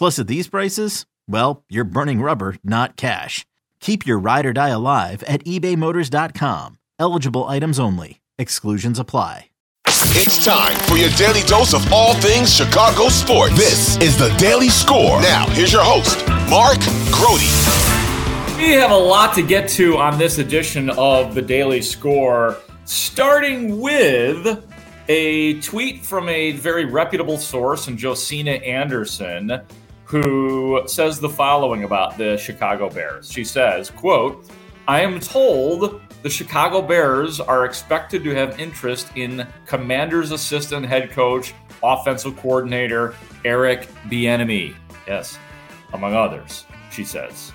Plus, at these prices, well, you're burning rubber, not cash. Keep your ride or die alive at ebaymotors.com. Eligible items only. Exclusions apply. It's time for your daily dose of all things Chicago sports. This is the Daily Score. Now, here's your host, Mark Grote. We have a lot to get to on this edition of the Daily Score, starting with a tweet from a very reputable source and Josina Anderson who says the following about the Chicago Bears. She says, quote, I am told the Chicago Bears are expected to have interest in Commander's assistant head coach, offensive coordinator Eric Bieniemy. Yes, among others, she says.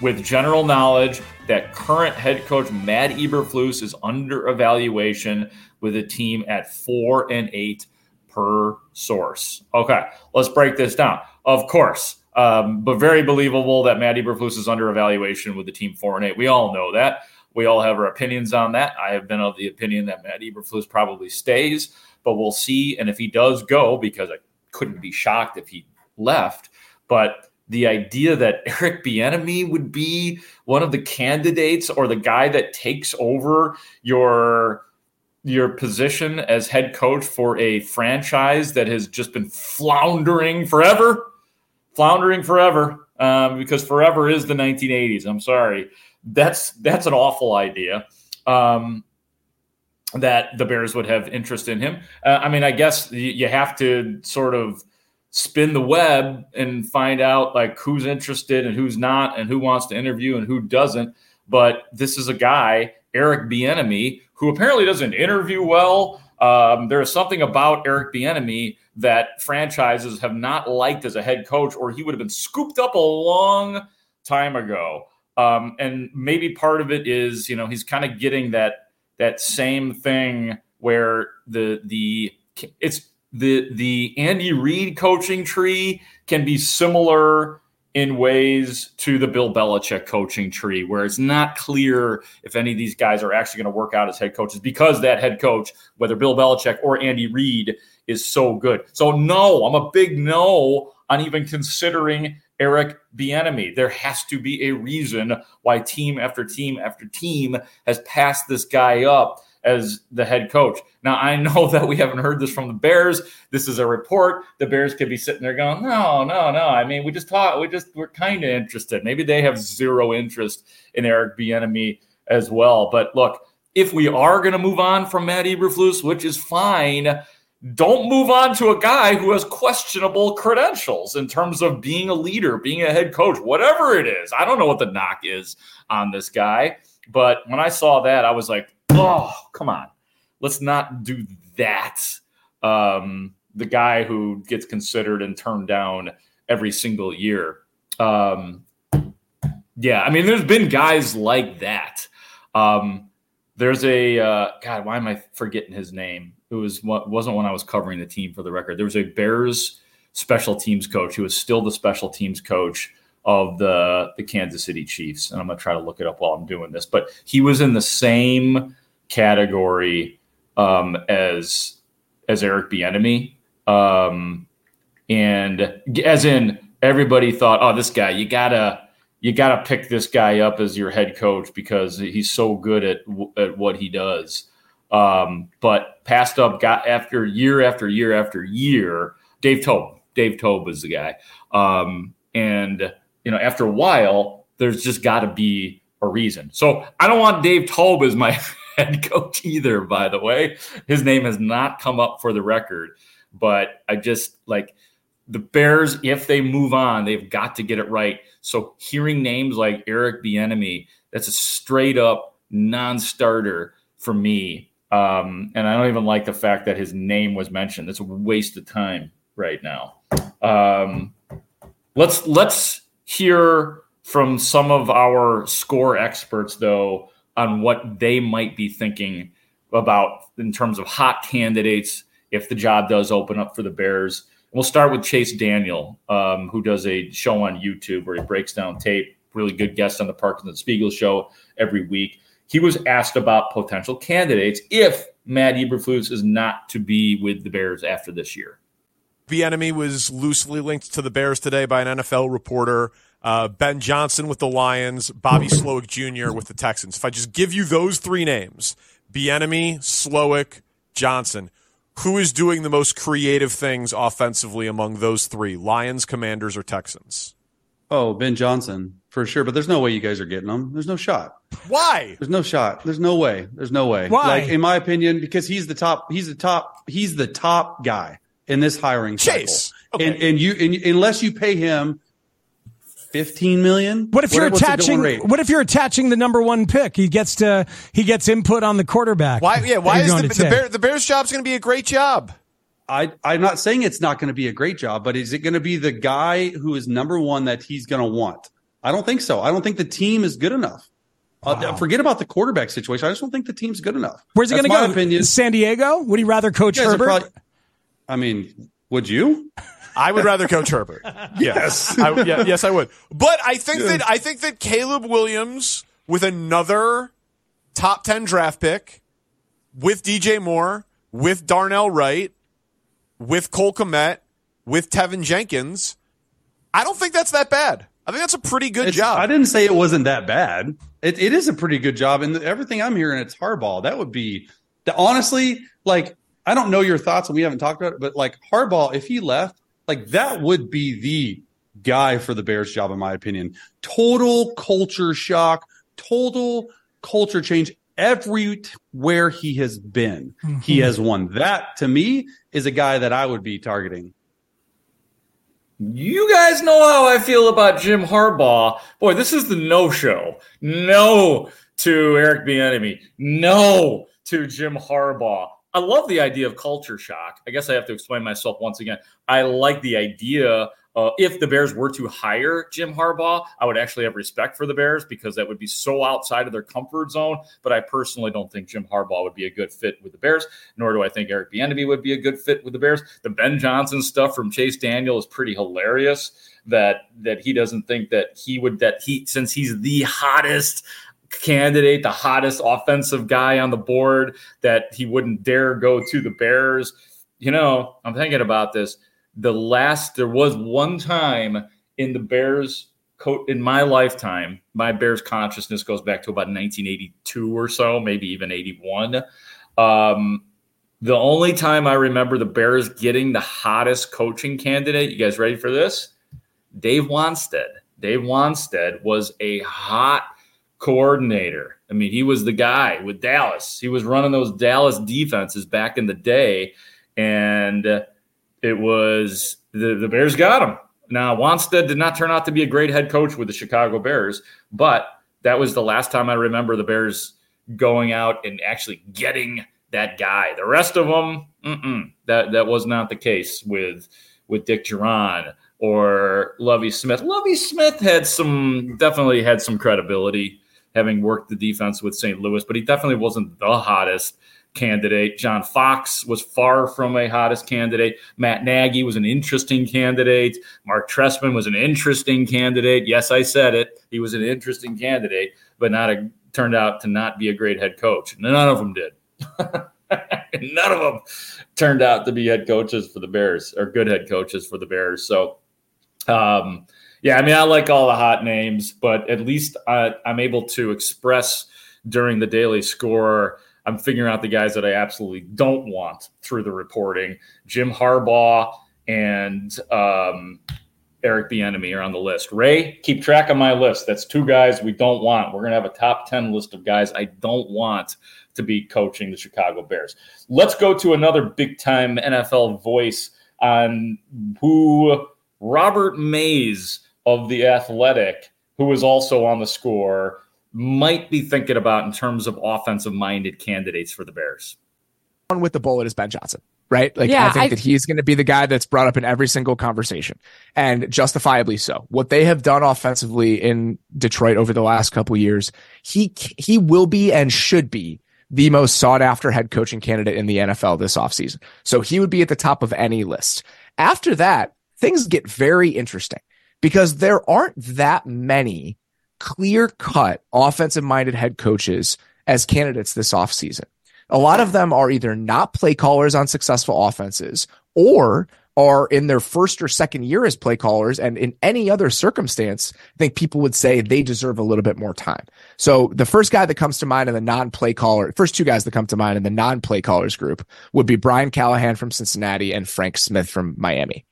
With general knowledge that current head coach Matt Eberflus is under evaluation with a team at four and eight per source. Okay, let's break this down. Of course, um, but very believable that Matt Eberflus is under evaluation with the team four and eight. We all know that. We all have our opinions on that. I have been of the opinion that Matt Eberflus probably stays, but we'll see. And if he does go, because I couldn't be shocked if he left, but the idea that Eric Bieniemy would be one of the candidates or the guy that takes over your your position as head coach for a franchise that has just been floundering forever, floundering forever, um, because forever is the 1980s. I'm sorry, that's that's an awful idea. Um, that the Bears would have interest in him. Uh, I mean, I guess you have to sort of spin the web and find out like who's interested and who's not, and who wants to interview and who doesn't. But this is a guy, Eric Bieniemy, who apparently doesn't interview well. Um, there is something about Eric Bieniemy that franchises have not liked as a head coach, or he would have been scooped up a long time ago. Um, and maybe part of it is, you know, he's kind of getting that that same thing where the the it's the the Andy Reid coaching tree can be similar in ways to the Bill Belichick coaching tree, where it's not clear if any of these guys are actually going to work out as head coaches because that head coach, whether Bill Belichick or Andy Reid, is so good. So, no, I'm a big no on even considering Eric Bieniemy. There has to be a reason why team after team after team has passed this guy up as the head coach. Now, I know that we haven't heard this from the Bears. This is a report. The Bears could be sitting there going, no, no, no. I mean, we just thought, we just, we're kind of interested. Maybe they have zero interest in Eric Bieniemy as well. But look, if we are going to move on from Matt Eberflus, which is fine, don't move on to a guy who has questionable credentials in terms of being a leader, being a head coach, whatever it is. I don't know what the knock is on this guy. But when I saw that, I was like, oh, come on. Let's not do that. Um, the guy who gets considered and turned down every single year. Um, yeah, I mean, there's been guys like that. Um, there's a uh, God. Why am I forgetting his name? It was wasn't when I was covering the team for the record. There was a Bears special teams coach who was still the special teams coach of the the Kansas City Chiefs, and I'm gonna try to look it up while I'm doing this. But he was in the same category um, as as Eric Bieniemy, um, and as in everybody thought, oh, this guy, you gotta you gotta pick this guy up as your head coach because he's so good at at what he does. Um, but passed up, got after year after year after year. Dave Toub, Dave Toub was the guy, um, and you know after a while, there's just got to be a reason. So I don't want Dave Toub as my head coach either. By the way, his name has not come up for the record, but I just like the Bears. If they move on, they've got to get it right. So hearing names like Eric Bieniemy, that's a straight up non-starter for me. Um, and I don't even like the fact that his name was mentioned. It's a waste of time right now. Um, let's let's hear from some of our score experts, though, on what they might be thinking about in terms of hot candidates if the job does open up for the Bears. We'll start with Chase Daniel, um, who does a show on YouTube where he breaks down tape. Really good guest on the Parkins and Spiegel show every week. He was asked about potential candidates if Matt Eberflus is not to be with the Bears after this year. Bieniemy was loosely linked to the Bears today by an NFL reporter uh, Ben Johnson with the Lions, Bobby Slowik Jr. with the Texans. If I just give you those three names, Bieniemy, Slowik, Johnson, who is doing the most creative things offensively among those three, Lions, Commanders, or Texans? Oh, Ben Johnson for sure, but there's no way you guys are getting him. There's no shot. Why? There's no shot. There's no way. There's no way. Why? Like in my opinion, because he's the top. He's the top. He's the top guy in this hiring Chase. cycle. Okay. And, and you, and unless you pay him 15 million. What if you're what's the going attaching? What if you're attaching the number one pick? He gets to he gets input on the quarterback. Why? Yeah. Why that is you're the, the. Bear, the Bears' job's going to be a great job? I, I'm not saying it's not going to be a great job, but is it going to be the guy who is number one that he's going to want? I don't think so. I don't think the team is good enough. Uh, forget about the quarterback situation. I just don't think the team's good enough. Where's he going to my go? Opinion. San Diego? Would he rather coach You guys are Herbert? probably- I mean, would you? I would rather coach Herbert. Yes, I, yeah, yes, I would. But I think that I think that Caleb Williams with another top ten draft pick, with DJ Moore, with Darnell Wright, with Cole Kmet, with Teven Jenkins, I don't think that's that bad. I think that's a pretty good It's- job. I didn't say it wasn't that bad. It, it is a pretty good job, and everything I'm hearing, it's Harbaugh. That would be, the, honestly, like I don't know your thoughts, and we haven't talked about it, but like Harbaugh, if he left, like that would be the guy for the Bears job, in my opinion. Total culture shock, total culture change. Everywhere he has been, he mm-hmm. has won. That to me is a guy that I would be targeting. You guys know how I feel about Jim Harbaugh. Boy, this is the no show. No to Eric Bieniemy. No to Jim Harbaugh. I love the idea of culture shock. I guess I have to explain myself once again. I like the idea. Uh, if the Bears were to hire Jim Harbaugh, I would actually have respect for the Bears because that would be so outside of their comfort zone. But I personally don't think Jim Harbaugh would be a good fit with the Bears, nor do I think Eric Bieniemy would be a good fit with the Bears. The Ben Johnson stuff from Chase Daniel is pretty hilarious. That that he doesn't think that he would that he since he's the hottest candidate, the hottest offensive guy on the board, that he wouldn't dare go to the Bears. You know, I'm thinking about this. The last there was one time in the Bears coat in my lifetime, my Bears consciousness goes back to about 1982 or so, maybe even 81. Um, the only time I remember the Bears getting the hottest coaching candidate, you guys ready for this? Dave Wannstedt. Dave Wannstedt was a hot coordinator. I mean, he was the guy with Dallas. He was running those Dallas defenses back in the day, and it was the, the Bears got him. Now, Wannstedt did not turn out to be a great head coach with the Chicago Bears, but that was the last time I remember the Bears going out and actually getting that guy. The rest of them, that that was not the case with with Dick Jauron or Lovie Smith. Lovie Smith had some definitely had some credibility having worked the defense with St. Louis, but he definitely wasn't the hottest candidate. John Fox was far from a hottest candidate. Matt Nagy was an interesting candidate. Mark Trestman was an interesting candidate. Yes, I said it. He was an interesting candidate, but not a turned out to not be a great head coach. None of them did. None of them turned out to be head coaches for the Bears or good head coaches for the Bears. So, um, yeah, I mean, I like all the hot names, but at least I, I'm able to express during the daily score. I'm figuring out the guys that I absolutely don't want through the reporting. Jim Harbaugh and um, Eric Bieniemy are on the list. Ray, keep track of my list. That's two guys we don't want. We're going to have a top 10 list of guys I don't want to be coaching the Chicago Bears. Let's go to another big time NFL voice on who Robert Mays of The Athletic, who is also on the score, might be thinking about in terms of offensive minded candidates for the Bears. One with the bullet is Ben Johnson right? Like Yeah, I think I- that he's going to be the guy that's brought up in every single conversation and justifiably so. What they have done offensively in Detroit over the last couple years, he he will be and should be the most sought after head coaching candidate in the NFL this offseason. So he would be at the top of any list. After that, things get very interesting because there aren't that many clear cut offensive minded head coaches as candidates this offseason. A lot of them are either not play callers on successful offenses or are in their first or second year as play callers. And in any other circumstance, I think people would say they deserve a little bit more time. So the first guy that comes to mind in the non play caller, first two guys that come to mind in the non play callers group would be Brian Callahan from Cincinnati and Frank Smith from Miami.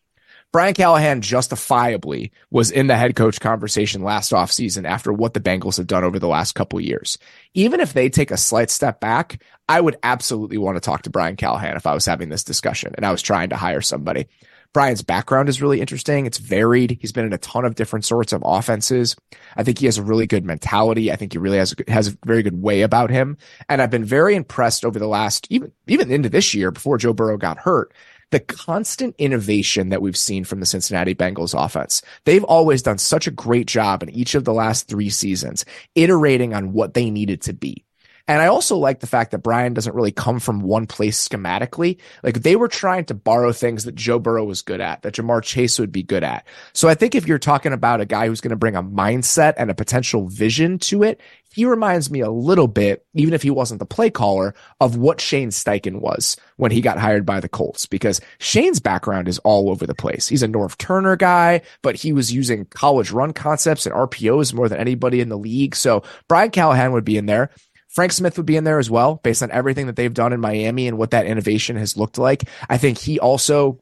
Brian Callahan justifiably was in the head coach conversation last offseason after what the Bengals have done over the last couple years. Even if they take a slight step back, I would absolutely want to talk to Brian Callahan if I was having this discussion and I was trying to hire somebody. Brian's background is really interesting. It's varied. He's been in a ton of different sorts of offenses. I think he has a really good mentality. I think he really has a, has a very good way about him. And I've been very impressed over the last, even, even into this year before Joe Burrow got hurt, the constant innovation that we've seen from the Cincinnati Bengals offense. They've always done such a great job in each of the last three seasons, iterating on what they needed to be. And I also like the fact that Brian doesn't really come from one place schematically. Like they were trying to borrow things that Joe Burrow was good at, that Ja'Marr Chase would be good at. So I think if you're talking about a guy who's going to bring a mindset and a potential vision to it, he reminds me a little bit, even if he wasn't the play caller, of what Shane Steichen was when he got hired by the Colts, because Shane's background is all over the place. He's a Norv Turner guy, but he was using college run concepts and RPOs more than anybody in the league. So Brian Callahan would be in there. Frank Smith would be in there as well, based on everything that they've done in Miami and what that innovation has looked like. I think he also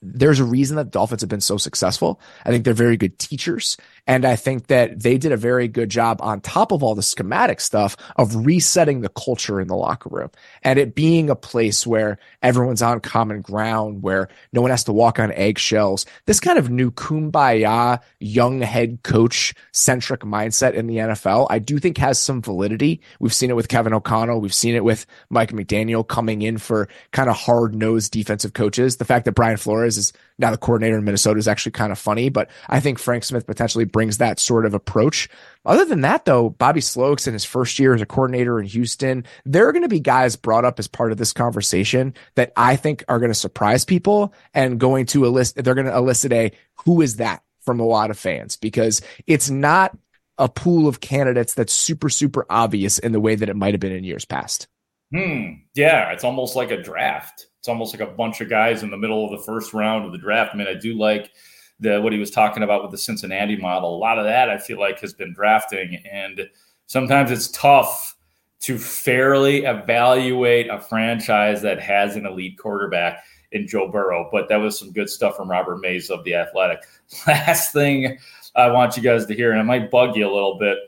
there's a reason that Dolphins have been so successful. I think they're very good teachers. And I think that they did a very good job on top of all the schematic stuff of resetting the culture in the locker room and it being a place where everyone's on common ground, where no one has to walk on eggshells. This kind of new kumbaya, young head coach centric mindset in the NFL, I do think has some validity. We've seen it with Kevin O'Connell. We've seen it with Mike McDaniel coming in for kind of hard nosed defensive coaches. The fact that Brian Flores is now the coordinator in Minnesota is actually kind of funny, but I think Frank Smith potentially brings that sort of approach. Other than that, though, Bobby Slowik's in his first year as a coordinator in Houston. There are going to be guys brought up as part of this conversation that I think are going to surprise people and going to elicit, they're going to elicit a who is that from a lot of fans because it's not a pool of candidates that's super, super obvious in the way that it might have been in years past. Hmm. Yeah, it's almost like a draft. It's almost like a bunch of guys in the middle of the first round of the draft. I mean, I do like the what he was talking about with the Cincinnati model. A lot of that I feel like has been drafting, and sometimes it's tough to fairly evaluate a franchise that has an elite quarterback in Joe Burrow. But that was some good stuff from Robert Mays of the Athletic. Last thing I want you guys to hear, and it might bug you a little bit.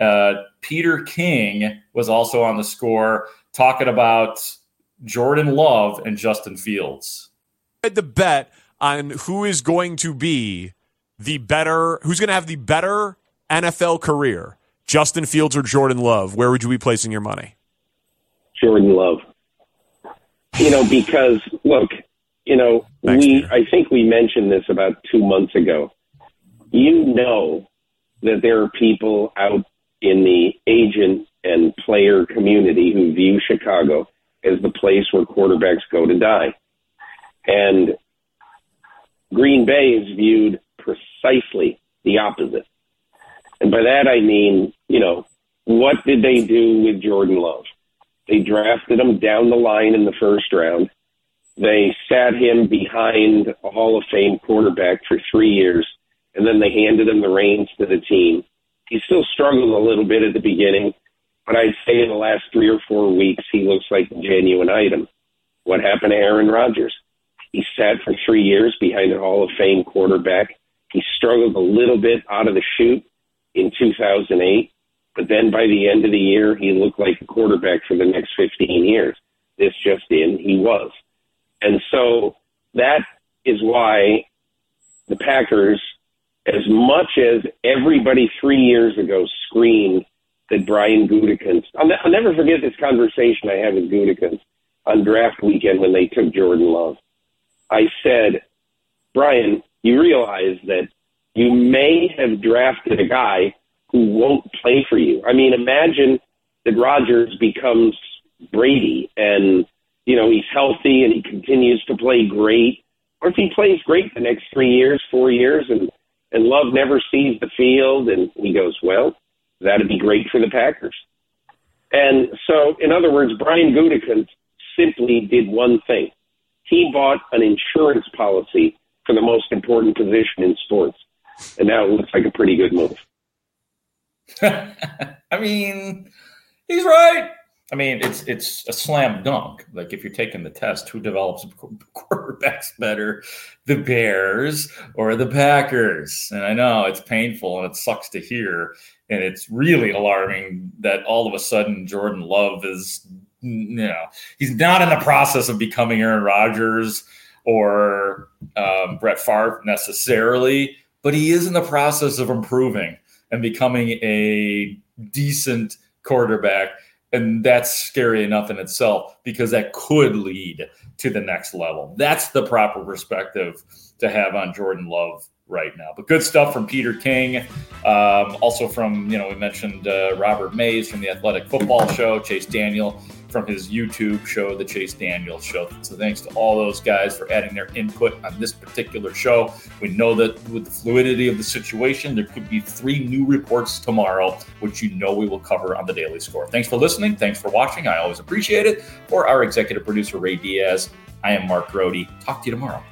Uh, Peter King was also on the score talking about Jordan Love and Justin Fields. the bet on who is going to be the better, who's going to have the better NFL career, Justin Fields or Jordan Love. Where would you be placing your money? Jordan Love. You know, because look, you know, Thanks, we Peter. I think we mentioned this about two months ago. You know that there are people out in the agent and player community who view Chicago as the place where quarterbacks go to die. And Green Bay is viewed precisely the opposite. And by that I mean, you know, what did they do with Jordan Love? They drafted him down the line in the first round. They sat him behind a Hall of Fame quarterback for three years, and then they handed him the reins to the team. He still struggled a little bit at the beginning, but I'd say in the last three or four weeks, he looks like a genuine item. What happened to Aaron Rodgers? He sat for three years behind a Hall of Fame quarterback. He struggled a little bit out of the chute in 2008, but then by the end of the year, he looked like a quarterback for the next 15 years. This just in, he was. And so that is why the Packers, as much as everybody three years ago screamed that Brian Gutekunst, I'll, ne- I'll never forget this conversation I had with Gutekunst on draft weekend when they took Jordan Love. I said, Brian, you realize that you may have drafted a guy who won't play for you. I mean, imagine that Rodgers becomes Brady and, you know, he's healthy and he continues to play great. Or if he plays great the next three years, four years, and, and Love never sees the field and he goes, well, that'd be great for the Packers. And so, in other words, Brian Gutekunst simply did one thing. He bought an insurance policy for the most important position in sports. And now it looks like a pretty good move. I mean, he's right. I mean, it's it's a slam dunk. Like if you're taking the test, who develops quarterbacks better, the Bears or the Packers? And I know it's painful and it sucks to hear, and it's really alarming that all of a sudden Jordan Love is, you know, he's not in the process of becoming Aaron Rodgers or um, Brett Favre necessarily, but he is in the process of improving and becoming a decent quarterback. And that's scary enough in itself because that could lead to the next level. That's the proper perspective to have on Jordan Love right now. But good stuff from Peter King. Um, also from, you know, we mentioned uh, Robert Mays from the Athletic Football Show, Chase Daniel from his YouTube show, The Chase Daniels Show. So thanks to all those guys for adding their input on this particular show. We know that with the fluidity of the situation, there could be three new reports tomorrow, which you know we will cover on the Daily Score. Thanks for listening. Thanks for watching. I always appreciate it. For our executive producer, Ray Diaz, I am Mark Grote. Talk to you tomorrow.